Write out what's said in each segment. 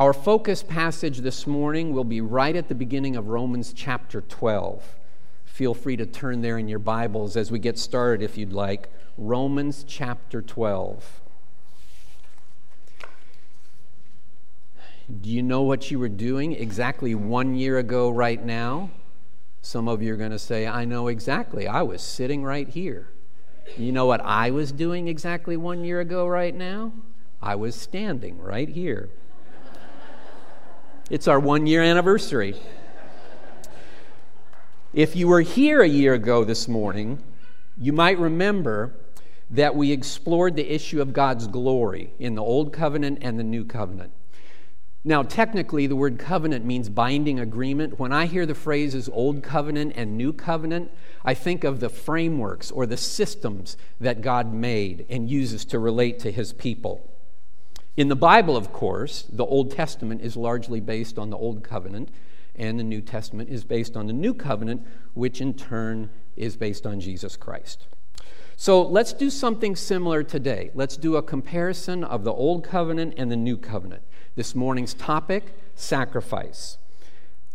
Our focus passage this morning will be right at the beginning of Romans chapter 12. Feel free to turn there in your Bibles as we get started if you'd like. Romans chapter 12. Do you know what you were doing exactly one year ago, right now? Some of you are going to say, I know exactly. I was sitting right here. You know what I was doing exactly one year ago, right now? I was standing right here. It's our one year anniversary. If you were here a year ago this morning, you might remember that we explored the issue of God's glory in the Old Covenant and the New Covenant. Now, technically, the word covenant means binding agreement. When I hear the phrases Old Covenant and New Covenant, I think of the frameworks or the systems that God made and uses to relate to his people. In the Bible, of course, the Old Testament is largely based on the Old Covenant, and the New Testament is based on the New Covenant, which in turn is based on Jesus Christ. So let's do something similar today. Let's do a comparison of the Old Covenant and the New Covenant. This morning's topic sacrifice.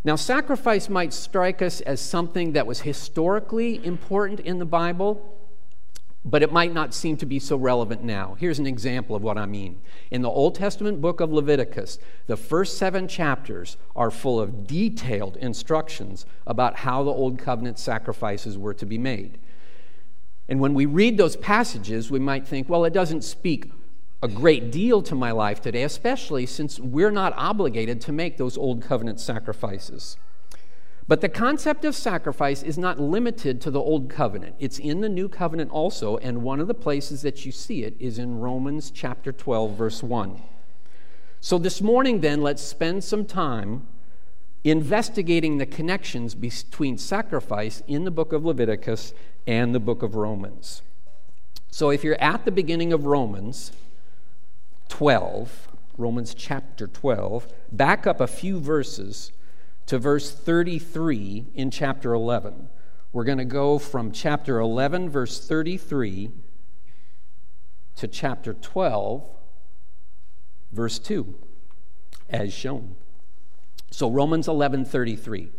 Now, sacrifice might strike us as something that was historically important in the Bible, but it might not seem to be so relevant now. Here's an example of what I mean. In the Old Testament book of Leviticus, the first seven chapters are full of detailed instructions about how the Old Covenant sacrifices were to be made. And when we read those passages, we might think, well, it doesn't speak a great deal to my life today, especially since we're not obligated to make those Old Covenant sacrifices. But the concept of sacrifice is not limited to the Old Covenant. It's in the New Covenant also, and one of the places that you see it is in Romans chapter 12, verse 1. So this morning, then, let's spend some time investigating the connections between sacrifice in the book of Leviticus and the book of Romans. So if you're at the beginning of Romans 12, Romans chapter 12, back up a few verses to verse 33 in chapter 11. We're going to go from chapter 11, verse 33, to chapter 12, verse 2, as shown. So, Romans 11, 33.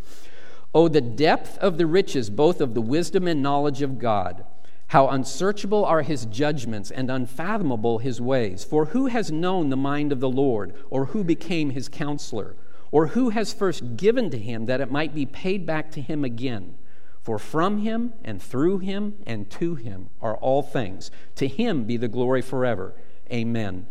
Oh, the depth of the riches, both of the wisdom and knowledge of God! How unsearchable are his judgments and unfathomable his ways! For who has known the mind of the Lord, or who became his counselor? Or who has first given to him that it might be paid back to him again? For from him and through him and to him are all things. To him be the glory forever. Amen.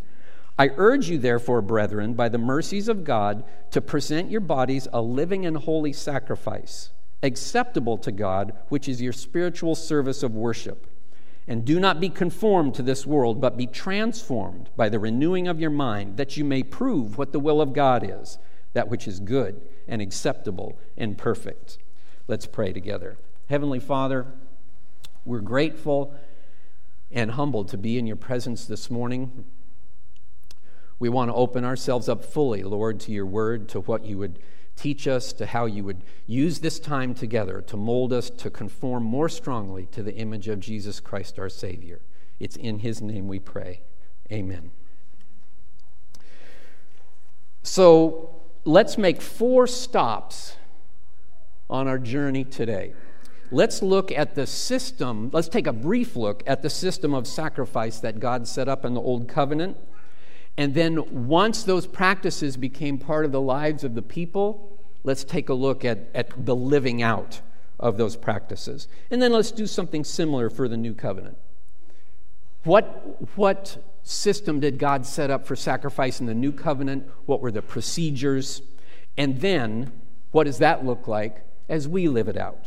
I urge you, therefore, brethren, by the mercies of God, to present your bodies a living and holy sacrifice, acceptable to God, which is your spiritual service of worship. And do not be conformed to this world, but be transformed by the renewing of your mind, that you may prove what the will of God is that which is good and acceptable and perfect. Let's pray together. Heavenly Father, we're grateful and humbled to be in your presence this morning. We want to open ourselves up fully, Lord, to your word, to what you would teach us, to how you would use this time together to mold us to conform more strongly to the image of Jesus Christ, our Savior. It's in his name we pray. Amen. So, let's make four stops on our journey today. Let's look at the system, let's take a brief look at the system of sacrifice that God set up in the Old Covenant. And then, once those practices became part of the lives of the people, let's take a look at, at the living out of those practices. And then let's do something similar for the New Covenant. What, what system did God set up for sacrifice in the new covenant? What were the procedures? And then, what does that look like as we live it out?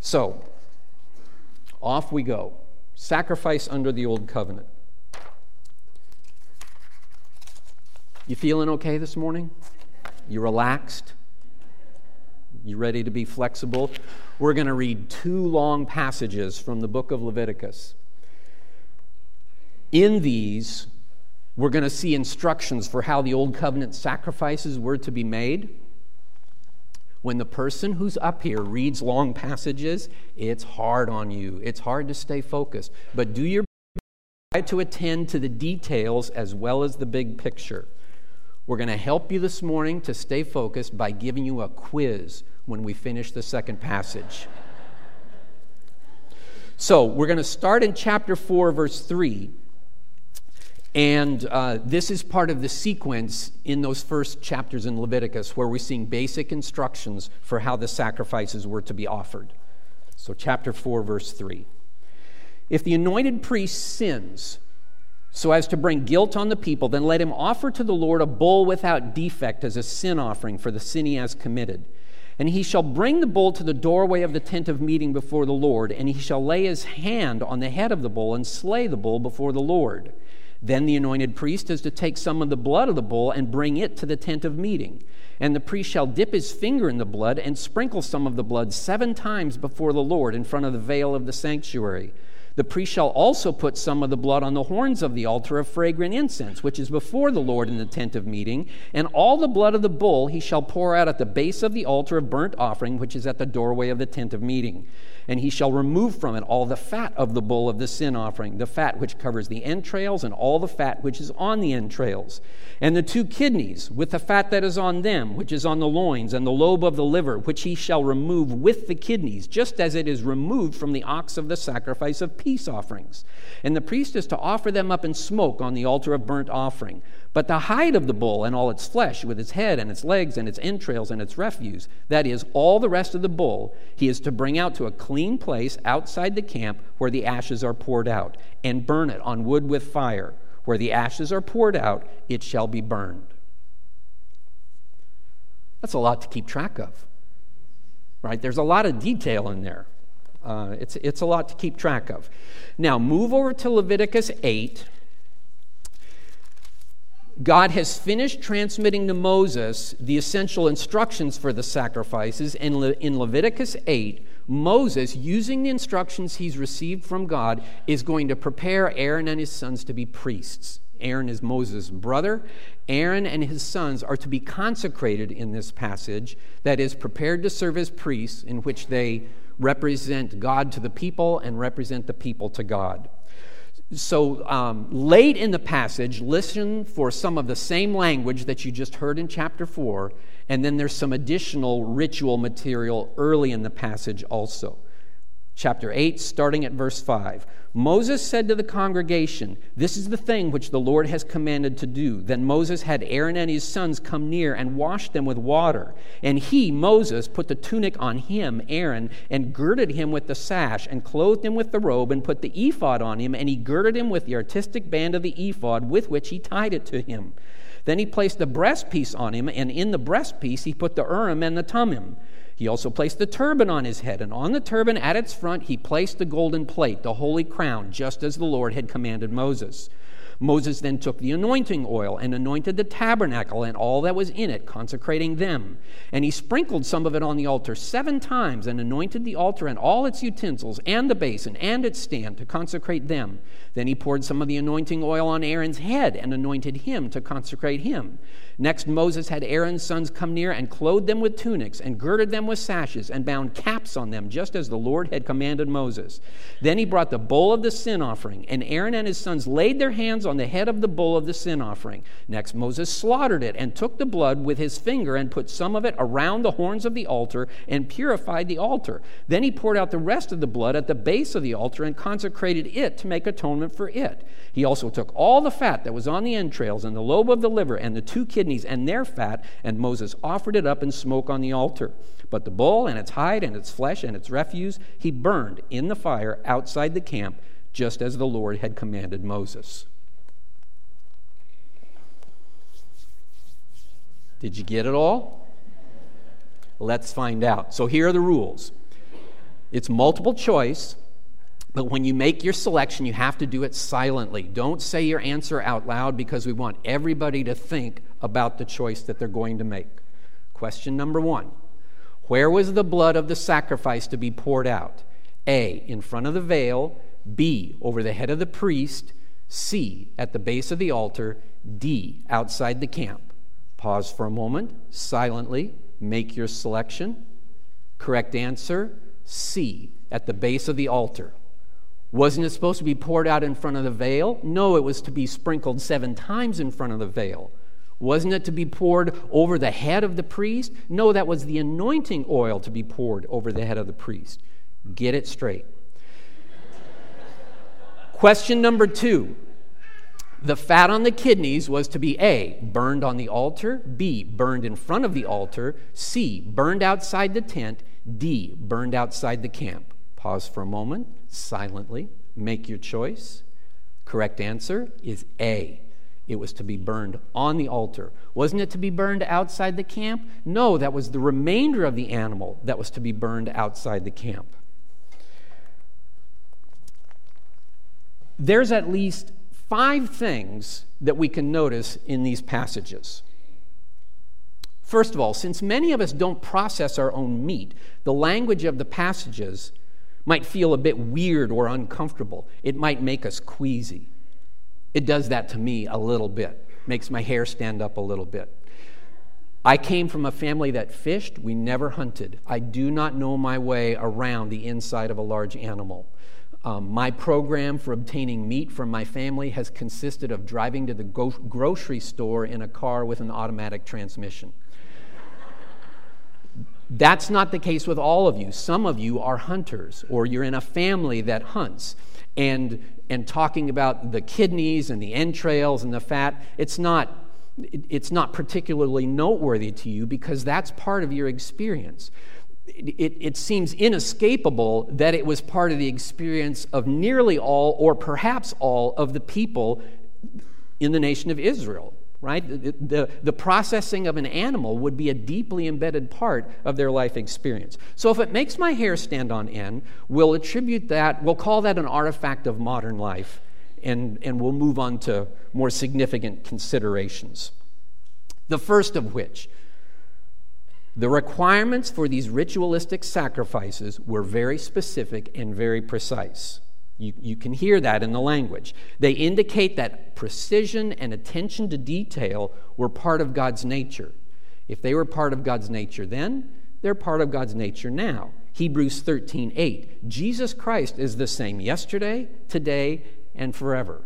So, off we go. Sacrifice under the old covenant. You feeling okay this morning? You relaxed? You ready to be flexible? We're going to read two long passages from the book of Leviticus. In these, we're going to see instructions for how the Old Covenant sacrifices were to be made. When the person who's up here reads long passages, it's hard on you. It's hard to stay focused. But do your best to attend to the details as well as the big picture. We're going to help you this morning to stay focused by giving you a quiz when we finish the second passage. So, we're going to start in chapter 4, verse 3. And uh, this is part of the sequence in those first chapters in Leviticus where we're seeing basic instructions for how the sacrifices were to be offered. So, chapter 4, verse 3. If the anointed priest sins so as to bring guilt on the people, then let him offer to the Lord a bull without defect as a sin offering for the sin he has committed. And he shall bring the bull to the doorway of the tent of meeting before the Lord, and he shall lay his hand on the head of the bull and slay the bull before the Lord. Then the anointed priest is to take some of the blood of the bull and bring it to the tent of meeting. And the priest shall dip his finger in the blood and sprinkle some of the blood seven times before the Lord in front of the veil of the sanctuary. The priest shall also put some of the blood on the horns of the altar of fragrant incense, which is before the Lord in the tent of meeting, and all the blood of the bull he shall pour out at the base of the altar of burnt offering, which is at the doorway of the tent of meeting and he shall remove from it all the fat of the bull of the sin offering, the fat which covers the entrails, and all the fat which is on the entrails, and the two kidneys with the fat that is on them, which is on the loins, and the lobe of the liver, which he shall remove with the kidneys, just as it is removed from the ox of the sacrifice of peace offerings. And the priest is to offer them up in smoke on the altar of burnt offering. But the hide of the bull and all its flesh, with its head and its legs and its entrails and its refuse, that is, all the rest of the bull, he is to bring out to a clean place outside the camp where the ashes are poured out, and burn it on wood with fire. Where the ashes are poured out, it shall be burned. That's a lot to keep track of, right? There's a lot of detail in there. Uh, it's, it's a lot to keep track of. Now, move over to Leviticus 8 God has finished transmitting to Moses the essential instructions for the sacrifices. And Le- in Leviticus 8, Moses, using the instructions he's received from God, is going to prepare Aaron and his sons to be priests. Aaron is Moses' brother. Aaron and his sons are to be consecrated in this passage, that is, prepared to serve as priests, in which they represent God to the people and represent the people to God. So, um, late in the passage, listen for some of the same language that you just heard in chapter 4, and then there's some additional ritual material early in the passage also chapter 8, starting at verse 5. Moses said to the congregation, This is the thing which the Lord has commanded to do. Then Moses had Aaron and his sons come near and wash them with water. And he, Moses, put the tunic on him, Aaron, and girded him with the sash, and clothed him with the robe, and put the ephod on him, and he girded him with the artistic band of the ephod with which he tied it to him. Then he placed the breastpiece on him, and in the breastpiece he put the Urim and the Thummim. He also placed the turban on his head, and on the turban at its front he placed the golden plate, the holy crown, just as the Lord had commanded Moses. Moses then took the anointing oil and anointed the tabernacle and all that was in it, consecrating them. And he sprinkled some of it on the altar seven times and anointed the altar and all its utensils and the basin and its stand to consecrate them. Then he poured some of the anointing oil on Aaron's head and anointed him to consecrate him. Next, Moses had Aaron's sons come near and clothed them with tunics and girded them with sashes and bound caps on them, just as the Lord had commanded Moses. Then he brought the bowl of the sin offering, and Aaron and his sons laid their hands on the head of the bull of the sin offering. Next, Moses slaughtered it and took the blood with his finger and put some of it around the horns of the altar and purified the altar. Then he poured out the rest of the blood at the base of the altar and consecrated it to make atonement for it. He also took all the fat that was on the entrails and the lobe of the liver and the two kidneys and their fat, and Moses offered it up in smoke on the altar. But the bull and its hide and its flesh and its refuse he burned in the fire outside the camp, just as the Lord had commanded Moses. Did you get it all? Let's find out. So here are the rules it's multiple choice. But when you make your selection, you have to do it silently. Don't say your answer out loud because we want everybody to think about the choice that they're going to make. Question number one Where was the blood of the sacrifice to be poured out? A. In front of the veil. B. Over the head of the priest. C. At the base of the altar. D. Outside the camp. Pause for a moment, silently, make your selection. Correct answer C. At the base of the altar. Wasn't it supposed to be poured out in front of the veil? No, it was to be sprinkled seven times in front of the veil. Wasn't it to be poured over the head of the priest? No, that was the anointing oil to be poured over the head of the priest. Get it straight. Question number two the fat on the kidneys was to be A, burned on the altar, B, burned in front of the altar, C, burned outside the tent, D, burned outside the camp. Pause for a moment, silently, make your choice. Correct answer is A. It was to be burned on the altar. Wasn't it to be burned outside the camp? No, that was the remainder of the animal that was to be burned outside the camp. There's at least five things that we can notice in these passages. First of all, since many of us don't process our own meat, the language of the passages might feel a bit weird or uncomfortable. It might make us queasy. It does that to me a little bit, makes my hair stand up a little bit. I came from a family that fished. We never hunted. I do not know my way around the inside of a large animal. Um, my program for obtaining meat from my family has consisted of driving to the go- grocery store in a car with an automatic transmission. That's not the case with all of you. Some of you are hunters, or you're in a family that hunts. And, and talking about the kidneys and the entrails and the fat, it's not, it's not particularly noteworthy to you because that's part of your experience it, it, seems inescapable that it was part of the experience of nearly all, or perhaps all, of the people in the nation of Israel, right? The, the, the, processing of an animal would be a deeply embedded part of their life experience. So if it makes my hair stand on end, we'll attribute that, we'll call that an artifact of modern life, and, and we'll move on to more significant considerations. The first of which, the requirements for these ritualistic sacrifices were very specific and very precise. You, you can hear that in the language. They indicate that precision and attention to detail were part of God's nature. If they were part of God's nature then, they're part of God's nature now. Hebrews 13 8. Jesus Christ is the same yesterday, today, and forever.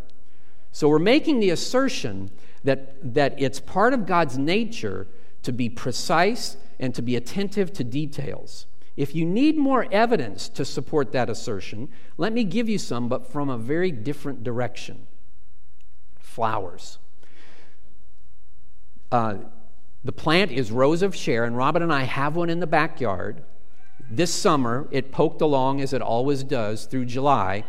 So we're making the assertion that, that it's part of God's nature to be precise and to be attentive to details. If you need more evidence to support that assertion, let me give you some, but from a very different direction flowers. Uh, the plant is Rose of Sharon. Robin and I have one in the backyard. This summer, it poked along as it always does through July.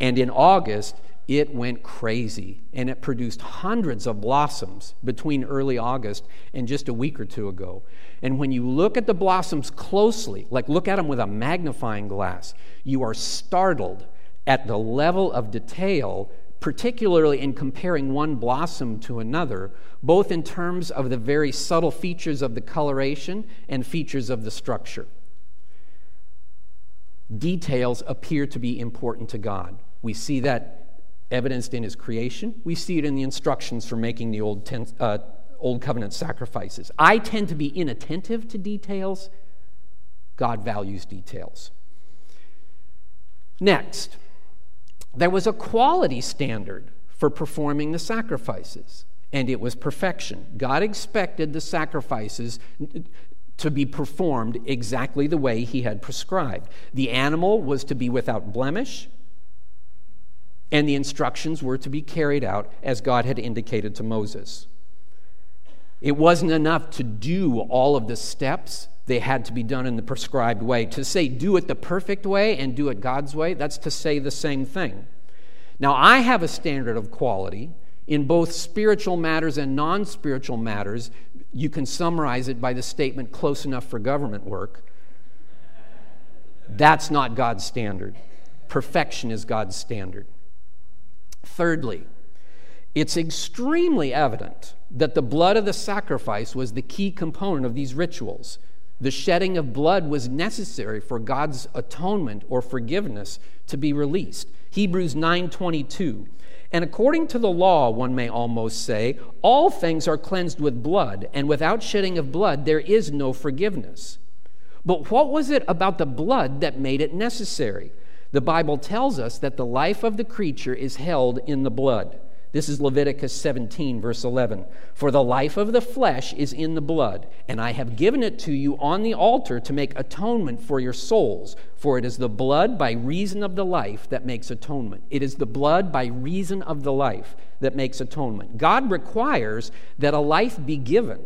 And in August, it went crazy and it produced hundreds of blossoms between early August and just a week or two ago. And when you look at the blossoms closely, like look at them with a magnifying glass, you are startled at the level of detail, particularly in comparing one blossom to another, both in terms of the very subtle features of the coloration and features of the structure. Details appear to be important to God. We see that evidenced in his creation. We see it in the instructions for making the Old, ten, uh, Old Covenant sacrifices. I tend to be inattentive to details. God values details. Next, there was a quality standard for performing the sacrifices, and it was perfection. God expected the sacrifices to be performed exactly the way He had prescribed. The animal was to be without blemish, and the instructions were to be carried out as God had indicated to Moses. It wasn't enough to do all of the steps, they had to be done in the prescribed way. To say do it the perfect way and do it God's way, that's to say the same thing. Now, I have a standard of quality in both spiritual matters and non spiritual matters. You can summarize it by the statement close enough for government work. That's not God's standard. Perfection is God's standard. Thirdly, it's extremely evident that the blood of the sacrifice was the key component of these rituals. The shedding of blood was necessary for God's atonement or forgiveness to be released. Hebrews 9:22. And according to the law, one may almost say, all things are cleansed with blood, and without shedding of blood there is no forgiveness. But what was it about the blood that made it necessary? The Bible tells us that the life of the creature is held in the blood. This is Leviticus 17, verse 11. For the life of the flesh is in the blood, and I have given it to you on the altar to make atonement for your souls. For it is the blood by reason of the life that makes atonement. It is the blood by reason of the life that makes atonement. God requires that a life be given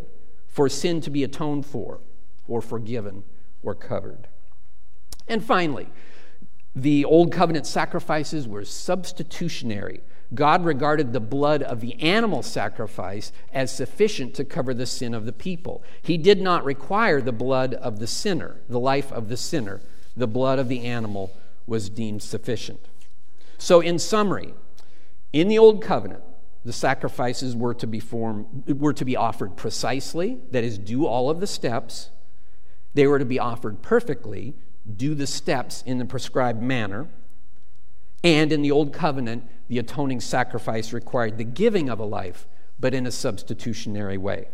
for sin to be atoned for, or forgiven, or covered. And finally, the Old Covenant sacrifices were substitutionary. God regarded the blood of the animal sacrifice as sufficient to cover the sin of the people. He did not require the blood of the sinner, the life of the sinner. The blood of the animal was deemed sufficient. So, in summary, in the Old Covenant, the sacrifices were to be formed, were to be offered precisely, that is, do all of the steps. They were to be offered perfectly, do the steps in the prescribed manner. And in the Old Covenant, the atoning sacrifice required the giving of a life, but in a substitutionary way.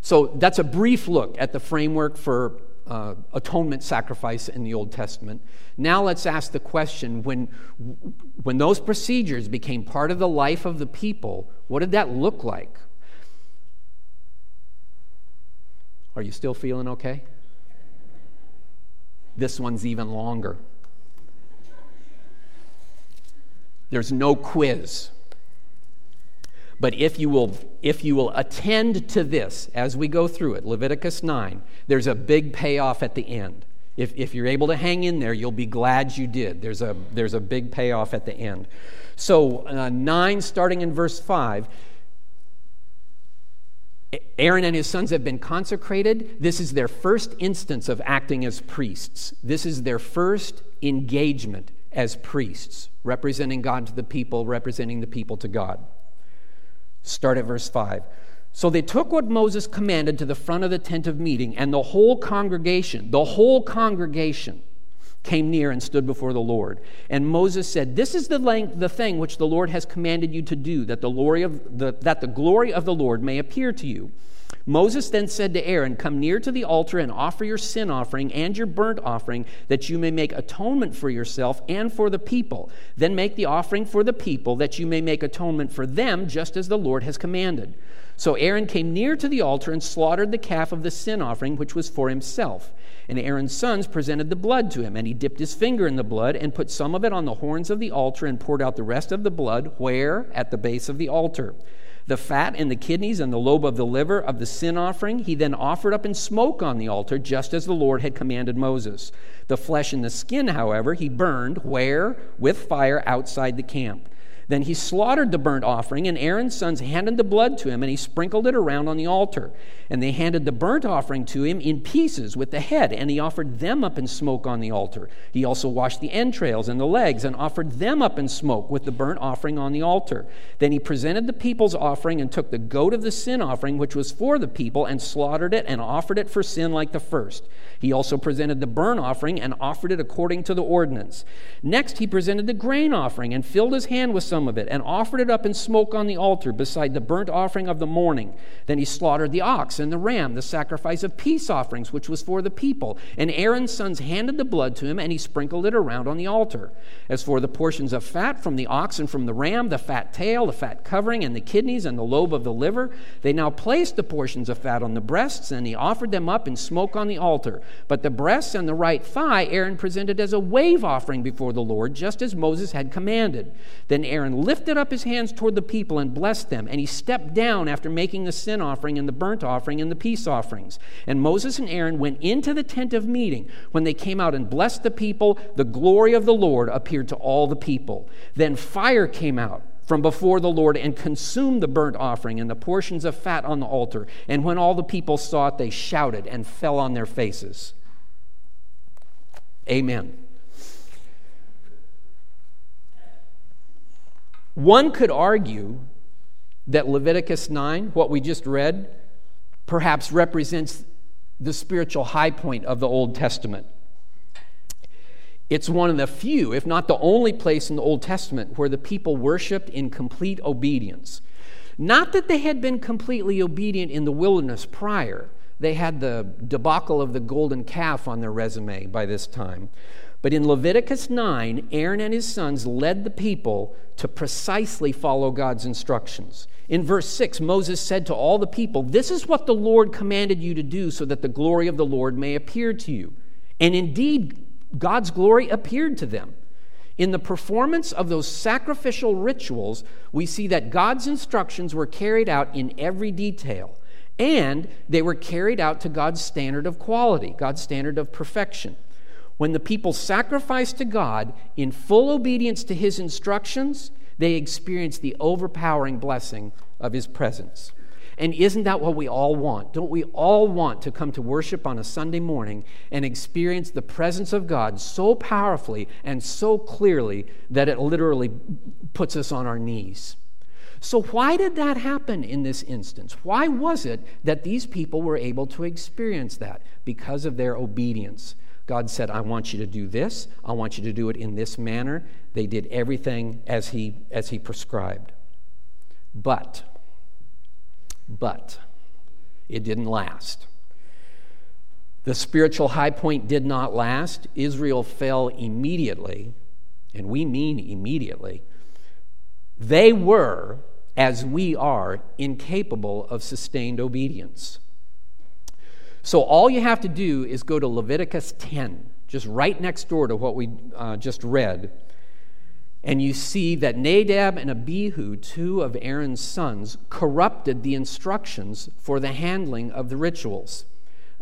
So that's a brief look at the framework for uh, atonement sacrifice in the Old Testament. Now let's ask the question when, when those procedures became part of the life of the people, what did that look like? Are you still feeling okay? This one's even longer. There's no quiz. But if you will if you will attend to this as we go through it, Leviticus 9, there's a big payoff at the end. If, if you're able to hang in there, you'll be glad you did. There's a, there's a big payoff at the end. So, uh, 9, starting in verse 5, Aaron and his sons have been consecrated. This is their first instance of acting as priests. This is their first engagement as priests, representing God to the people, representing the people to God. Start at verse 5. So they took what Moses commanded to the front of the tent of meeting, and the whole congregation, the whole congregation, came near and stood before the Lord. And Moses said, This is the, length, the thing which the Lord has commanded you to do, that the, glory of the, that the glory of the Lord may appear to you. Moses then said to Aaron, Come near to the altar and offer your sin offering and your burnt offering, that you may make atonement for yourself and for the people. Then make the offering for the people, that you may make atonement for them, just as the Lord has commanded. So Aaron came near to the altar and slaughtered the calf of the sin offering, which was for himself. And Aaron's sons presented the blood to him, and he dipped his finger in the blood and put some of it on the horns of the altar and poured out the rest of the blood, where? At the base of the altar the fat and the kidneys and the lobe of the liver of the sin offering he then offered up in smoke on the altar, just as the Lord had commanded Moses. The flesh and the skin, however, he burned where? With fire outside the camp. Then he slaughtered the burnt offering, and Aaron's sons handed the blood to him, and he sprinkled it around on the altar. And they handed the burnt offering to him in pieces with the head, and he offered them up in smoke on the altar. He also washed the entrails and the legs, and offered them up in smoke with the burnt offering on the altar. Then he presented the people's offering, and took the goat of the sin offering, which was for the people, and slaughtered it, and offered it for sin like the first. He also presented the burnt offering, and offered it according to the ordinance. Next, he presented the grain offering, and filled his hand with some some of it, and offered it up in smoke on the altar beside the burnt offering of the morning. Then he slaughtered the ox and the ram, the sacrifice of peace offerings, which was for the people. And Aaron's sons handed the blood to him, and he sprinkled it around on the altar. As for the portions of fat from the ox and from the ram, the fat tail, the fat covering, and the kidneys, and the lobe of the liver, they now placed the portions of fat on the breasts, and he offered them up in smoke on the altar. But the breasts and the right thigh Aaron presented as a wave offering before the Lord, just as Moses had commanded. Then Aaron Aaron lifted up his hands toward the people and blessed them, and he stepped down after making the sin offering and the burnt offering and the peace offerings. And Moses and Aaron went into the tent of meeting. When they came out and blessed the people, the glory of the Lord appeared to all the people. Then fire came out from before the Lord and consumed the burnt offering and the portions of fat on the altar. And when all the people saw it, they shouted and fell on their faces. Amen. One could argue that Leviticus 9, what we just read, perhaps represents the spiritual high point of the Old Testament. It's one of the few, if not the only place in the Old Testament where the people worshiped in complete obedience. Not that they had been completely obedient in the wilderness prior, they had the debacle of the golden calf on their resume by this time. But in Leviticus 9, Aaron and his sons led the people to precisely follow God's instructions. In verse 6, Moses said to all the people, This is what the Lord commanded you to do so that the glory of the Lord may appear to you. And indeed, God's glory appeared to them. In the performance of those sacrificial rituals, we see that God's instructions were carried out in every detail, and they were carried out to God's standard of quality, God's standard of perfection. When the people sacrificed to God in full obedience to his instructions, they experienced the overpowering blessing of his presence. And isn't that what we all want? Don't we all want to come to worship on a Sunday morning and experience the presence of God so powerfully and so clearly that it literally puts us on our knees? So, why did that happen in this instance? Why was it that these people were able to experience that? Because of their obedience. God said, I want you to do this. I want you to do it in this manner. They did everything as He, as he prescribed. But, but, it didn't last. The spiritual high point did not last. Israel fell immediately, and we mean immediately. They were, as we are, incapable of sustained obedience. So all you have to do is go to Leviticus 10, just right next door to what we uh, just read. And you see that Nadab and Abihu, two of Aaron's sons, corrupted the instructions for the handling of the rituals.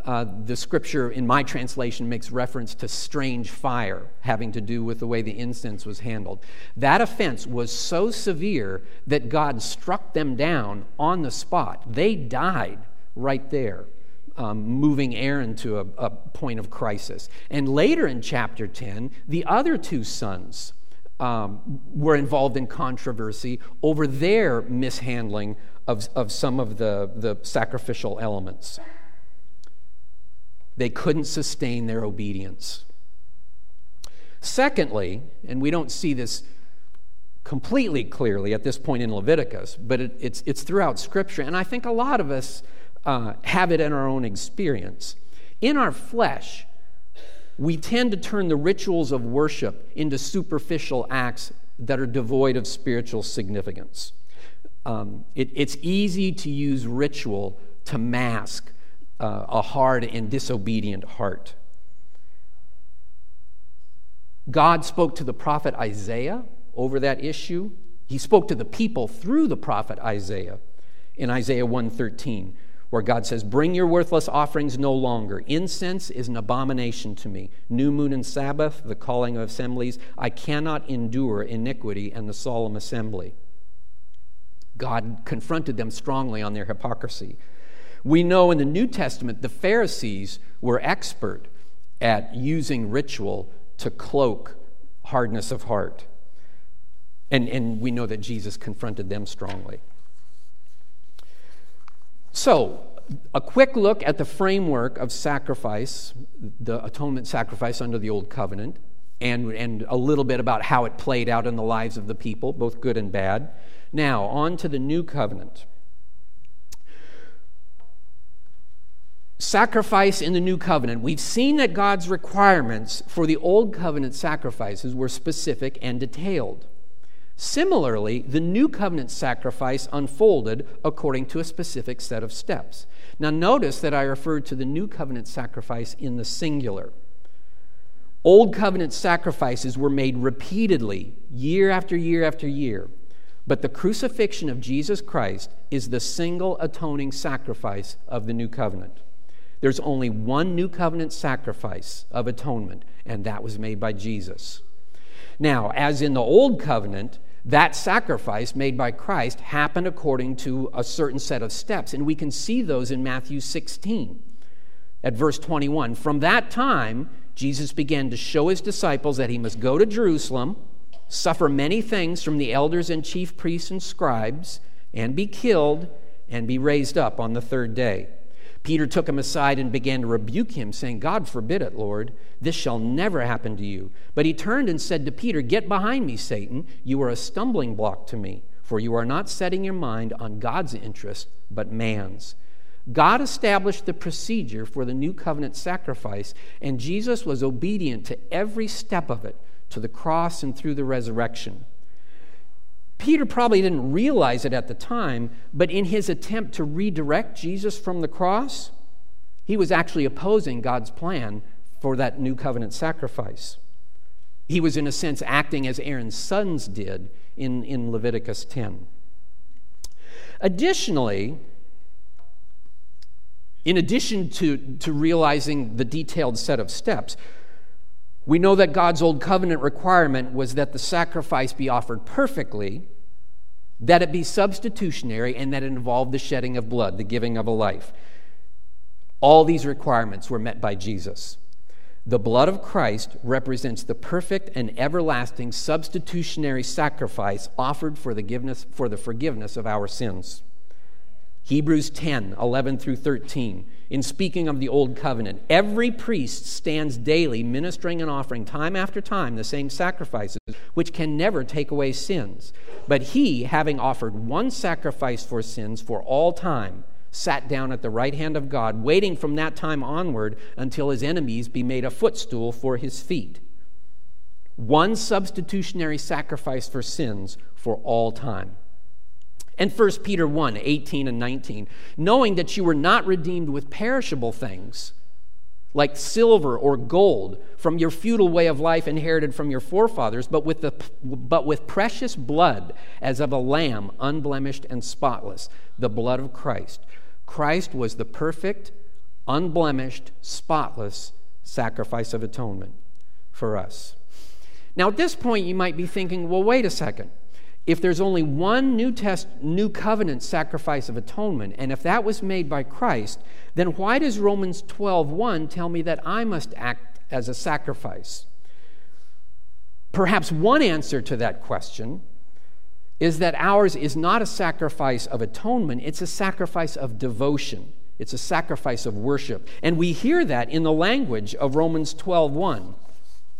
Uh, the scripture in my translation makes reference to strange fire having to do with the way the incense was handled. That offense was so severe that God struck them down on the spot. They died right there um, moving Aaron to a, a point of crisis. And later in chapter 10, the other two sons um, were involved in controversy over their mishandling of, of some of the, the sacrificial elements. They couldn't sustain their obedience. Secondly, and we don't see this completely clearly at this point in Leviticus, but it, it's, it's throughout Scripture, and I think a lot of us uh, have it in our own experience. In our flesh, we tend to turn the rituals of worship into superficial acts that are devoid of spiritual significance. Um, it, it's easy to use ritual to mask uh, a hard and disobedient heart. God spoke to the prophet Isaiah over that issue. He spoke to the people through the prophet Isaiah in Isaiah 113 where God says, Bring your worthless offerings no longer. Incense is an abomination to me. New moon and Sabbath, the calling of assemblies. I cannot endure iniquity and the solemn assembly. God confronted them strongly on their hypocrisy. We know in the New Testament the Pharisees were expert at using ritual to cloak hardness of heart. And, and we know that Jesus confronted them strongly. So, a quick look at the framework of sacrifice, the atonement sacrifice under the Old Covenant, and, and a little bit about how it played out in the lives of the people, both good and bad. Now, on to the New Covenant. Sacrifice in the New Covenant. We've seen that God's requirements for the Old Covenant sacrifices were specific and detailed. Similarly, the new covenant sacrifice unfolded according to a specific set of steps. Now, notice that I referred to the new covenant sacrifice in the singular. Old covenant sacrifices were made repeatedly, year after year after year. But the crucifixion of Jesus Christ is the single atoning sacrifice of the new covenant. There's only one new covenant sacrifice of atonement, and that was made by Jesus. Now, as in the old covenant, that sacrifice made by Christ happened according to a certain set of steps. And we can see those in Matthew 16 at verse 21. From that time, Jesus began to show his disciples that he must go to Jerusalem, suffer many things from the elders and chief priests and scribes, and be killed, and be raised up on the third day. Peter took him aside and began to rebuke him, saying, God forbid it, Lord. This shall never happen to you. But he turned and said to Peter, Get behind me, Satan. You are a stumbling block to me, for you are not setting your mind on God's interest, but man's. God established the procedure for the new covenant sacrifice, and Jesus was obedient to every step of it, to the cross and through the resurrection. Peter probably didn't realize it at the time, but in his attempt to redirect Jesus from the cross, he was actually opposing God's plan for that new covenant sacrifice. He was, in a sense, acting as Aaron's sons did in, in Leviticus 10. Additionally, in addition to, to realizing the detailed set of steps, we know that God's old covenant requirement was that the sacrifice be offered perfectly, that it be substitutionary, and that it involved the shedding of blood, the giving of a life. All these requirements were met by Jesus. The blood of Christ represents the perfect and everlasting substitutionary sacrifice offered for the, forgiveness, for the forgiveness of our sins. Hebrews 10 11 through 13. In speaking of the Old Covenant, every priest stands daily ministering and offering time after time the same sacrifices, which can never take away sins. But he, having offered one sacrifice for sins for all time, sat down at the right hand of God, waiting from that time onward until his enemies be made a footstool for his feet. One substitutionary sacrifice for sins for all time. And 1 Peter 1 18 and 19, knowing that you were not redeemed with perishable things like silver or gold from your feudal way of life inherited from your forefathers, but with, the, but with precious blood as of a lamb, unblemished and spotless, the blood of Christ. Christ was the perfect, unblemished, spotless sacrifice of atonement for us. Now, at this point, you might be thinking, well, wait a second if there's only one new test new covenant sacrifice of atonement and if that was made by Christ then why does Romans 12:1 tell me that I must act as a sacrifice? Perhaps one answer to that question is that ours is not a sacrifice of atonement it's a sacrifice of devotion. It's a sacrifice of worship. And we hear that in the language of Romans 12:1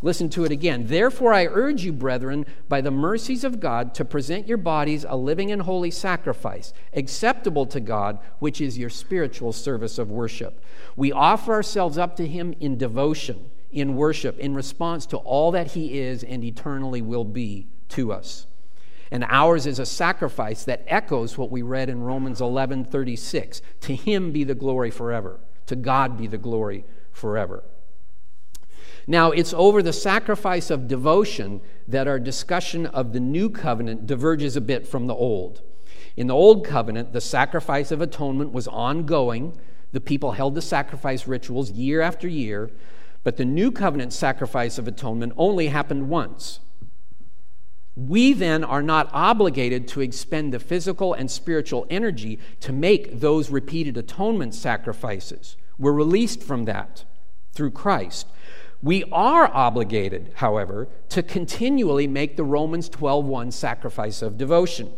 Listen to it again. Therefore, I urge you, brethren, by the mercies of God, to present your bodies a living and holy sacrifice, acceptable to God, which is your spiritual service of worship. We offer ourselves up to Him in devotion, in worship, in response to all that He is and eternally will be to us. And ours is a sacrifice that echoes what we read in Romans 11 36. To Him be the glory forever, to God be the glory forever. Now, it's over the sacrifice of devotion that our discussion of the new covenant diverges a bit from the old. In the old covenant, the sacrifice of atonement was ongoing. The people held the sacrifice rituals year after year, but the new covenant sacrifice of atonement only happened once. We then are not obligated to expend the physical and spiritual energy to make those repeated atonement sacrifices. We're released from that through Christ. We are obligated, however, to continually make the Romans 12:1 sacrifice of devotion.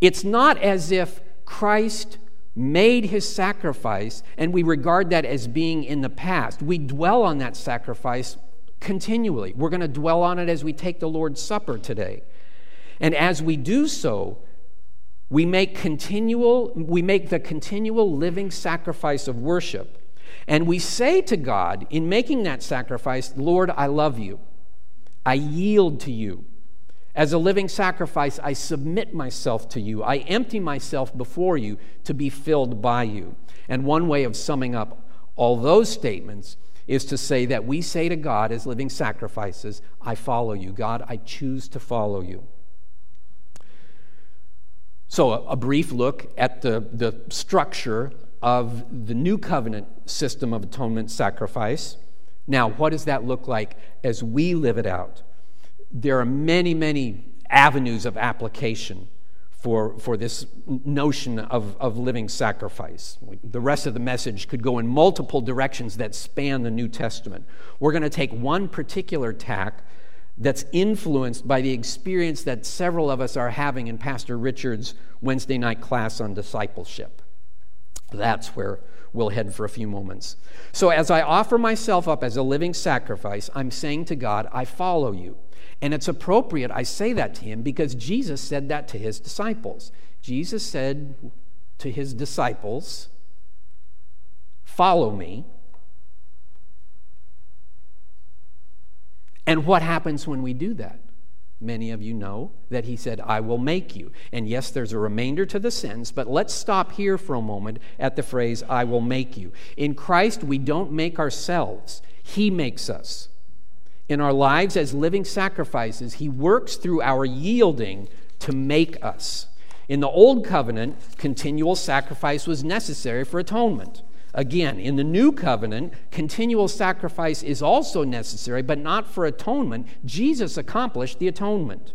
It's not as if Christ made his sacrifice and we regard that as being in the past. We dwell on that sacrifice continually. We're going to dwell on it as we take the Lord's Supper today. And as we do so, we make continual we make the continual living sacrifice of worship and we say to God in making that sacrifice, Lord, I love you. I yield to you. As a living sacrifice, I submit myself to you. I empty myself before you to be filled by you. And one way of summing up all those statements is to say that we say to God as living sacrifices, I follow you. God, I choose to follow you. So, a, brief look at the, the structure of the new covenant system of atonement sacrifice. Now, what does that look like as we live it out? There are many, many avenues of application for, for this notion of, of living sacrifice. The rest of the message could go in multiple directions that span the New Testament. We're going to take one particular tack that's influenced by the experience that several of us are having in Pastor Richard's Wednesday night class on discipleship. That's where we'll head for a few moments. So, as I offer myself up as a living sacrifice, I'm saying to God, I follow you. And it's appropriate I say that to him because Jesus said that to his disciples. Jesus said, to his disciples, Follow me. And what happens when we do that? Many of you know that he said, I will make you. And yes, there's a remainder to the sentence, but let's stop here for a moment at the phrase, I will make you. In Christ, we don't make ourselves, he makes us. In our lives as living sacrifices, he works through our yielding to make us. In the Old Covenant, continual sacrifice was necessary for atonement. Again, in the new covenant, continual sacrifice is also necessary, but not for atonement. Jesus accomplished the atonement.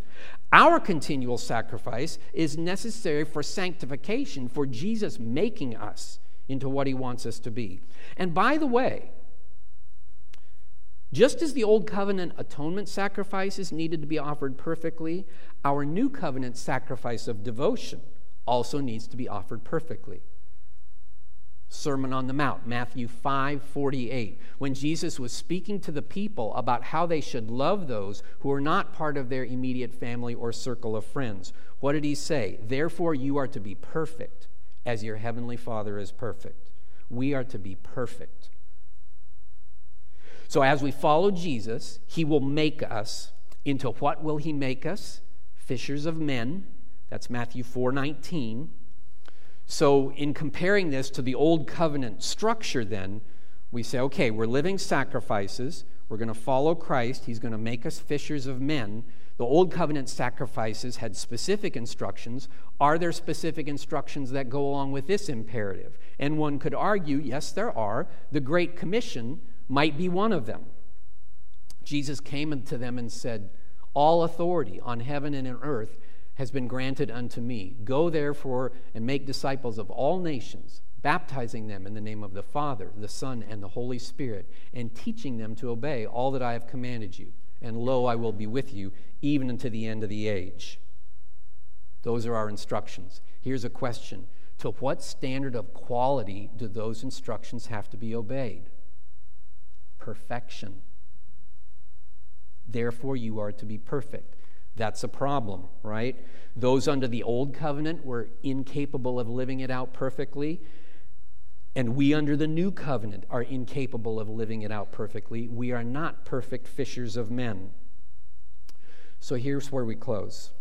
Our continual sacrifice is necessary for sanctification, for Jesus making us into what he wants us to be. And by the way, just as the old covenant atonement sacrifices needed to be offered perfectly, our new covenant sacrifice of devotion also needs to be offered perfectly. Sermon on the Mount, Matthew 5 48, when Jesus was speaking to the people about how they should love those who are not part of their immediate family or circle of friends. What did he say? Therefore, you are to be perfect as your heavenly Father is perfect. We are to be perfect. So, as we follow Jesus, he will make us into what will he make us? Fishers of men. That's Matthew 4 19. So, in comparing this to the old covenant structure, then, we say, okay, we're living sacrifices. We're going to follow Christ. He's going to make us fishers of men. The old covenant sacrifices had specific instructions. Are there specific instructions that go along with this imperative? And one could argue, yes, there are. The Great Commission might be one of them. Jesus came to them and said, All authority on heaven and on earth has been granted unto me. Go therefore and make disciples of all nations, baptizing them in the name of the Father, the Son, and the Holy Spirit, and teaching them to obey all that I have commanded you. And lo, I will be with you even unto the end of the age. Those are our instructions. Here's a question To what standard of quality do those instructions have to be obeyed? Perfection. Therefore, you are to be perfect. That's a problem, right? Those under the old covenant were incapable of living it out perfectly. And we under the new covenant are incapable of living it out perfectly. We are not perfect fishers of men. So here's where we close.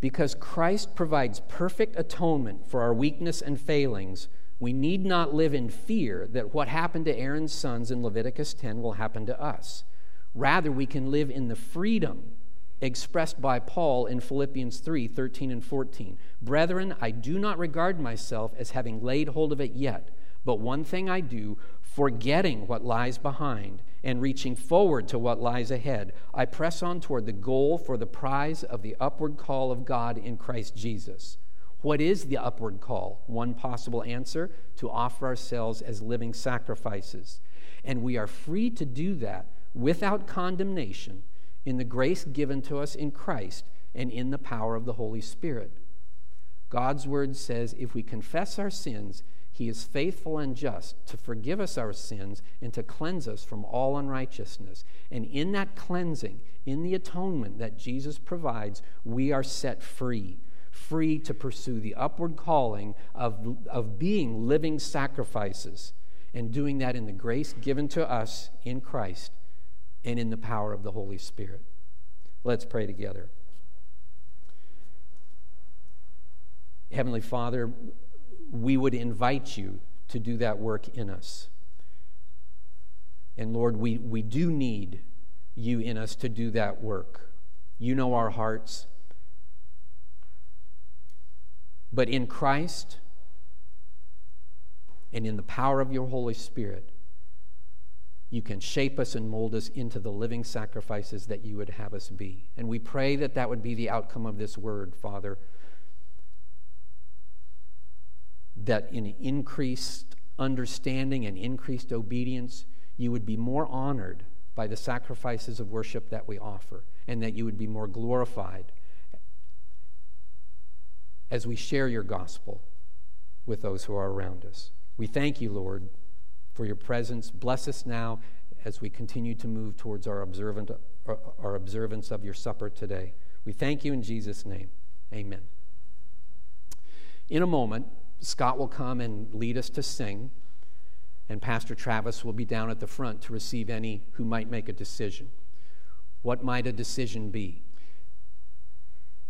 Because Christ provides perfect atonement for our weakness and failings, we need not live in fear that what happened to Aaron's sons in Leviticus 10 will happen to us. Rather, we can live in the freedom expressed by Paul in Philippians 3 13 and 14. Brethren, I do not regard myself as having laid hold of it yet, but one thing I do, forgetting what lies behind and reaching forward to what lies ahead, I press on toward the goal for the prize of the upward call of God in Christ Jesus. What is the upward call? One possible answer to offer ourselves as living sacrifices. And we are free to do that without condemnation in the grace given to us in Christ and in the power of the Holy Spirit. God's word says if we confess our sins, he is faithful and just to forgive us our sins and to cleanse us from all unrighteousness. And in that cleansing, in the atonement that Jesus provides, we are set free. Free to pursue the upward calling of, of being living sacrifices and doing that in the grace given to us in Christ and in the power of the Holy Spirit. Let's pray together. Heavenly Father, we would invite you to do that work in us. And Lord, we, we do need you in us to do that work. You know our hearts. But in Christ and in the power of your Holy Spirit, you can shape us and mold us into the living sacrifices that you would have us be. And we pray that that would be the outcome of this word, Father. That in increased understanding and increased obedience, you would be more honored by the sacrifices of worship that we offer, and that you would be more glorified as we share your gospel with those who are around us. We thank you, Lord for your presence. Bless us now as we continue to move towards our, observant, uh, our observance of your supper today. We thank you in Jesus' name. Amen. In a moment, Scott will come and lead us to sing, and Pastor Travis will be down at the front to receive any who might make a decision. What might a decision be?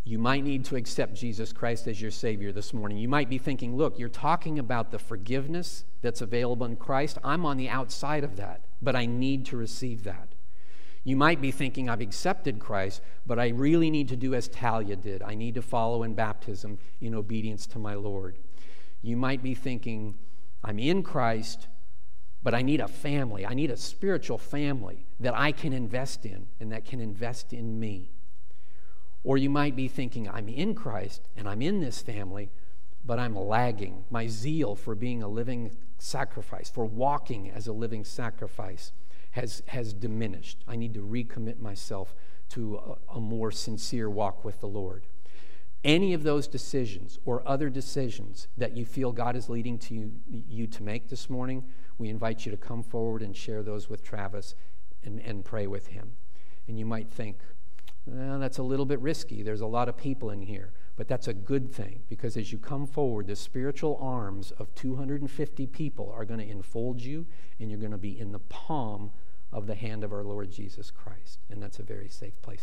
You might need to accept Jesus Christ as your Savior this morning. You might be thinking, look, you're talking about the forgiveness that's available in Christ. I'm on the outside of that, but I need to receive that. You might be thinking, I've accepted Christ, but I really need to do as Talia did. I need to follow in baptism in obedience to my Lord. You might be thinking, I'm in Christ, but I need a family. I need a spiritual family that I can invest in and that can invest in me. Or you might be thinking, I'm in Christ and I'm in this family, but I'm lagging. My zeal for being a living sacrifice, for walking as a living sacrifice, has, has diminished. I need to recommit myself to a, a more sincere walk with the Lord. Any of those decisions or other decisions that you feel God is leading to you, you to make this morning, we invite you to come forward and share those with Travis and, and pray with him. And you might think, well, that's a little bit risky. There's a lot of people in here. But that's a good thing because as you come forward, the spiritual arms of 250 people are going to enfold you and you're going to be in the palm of the hand of our Lord Jesus Christ. And that's a very safe place.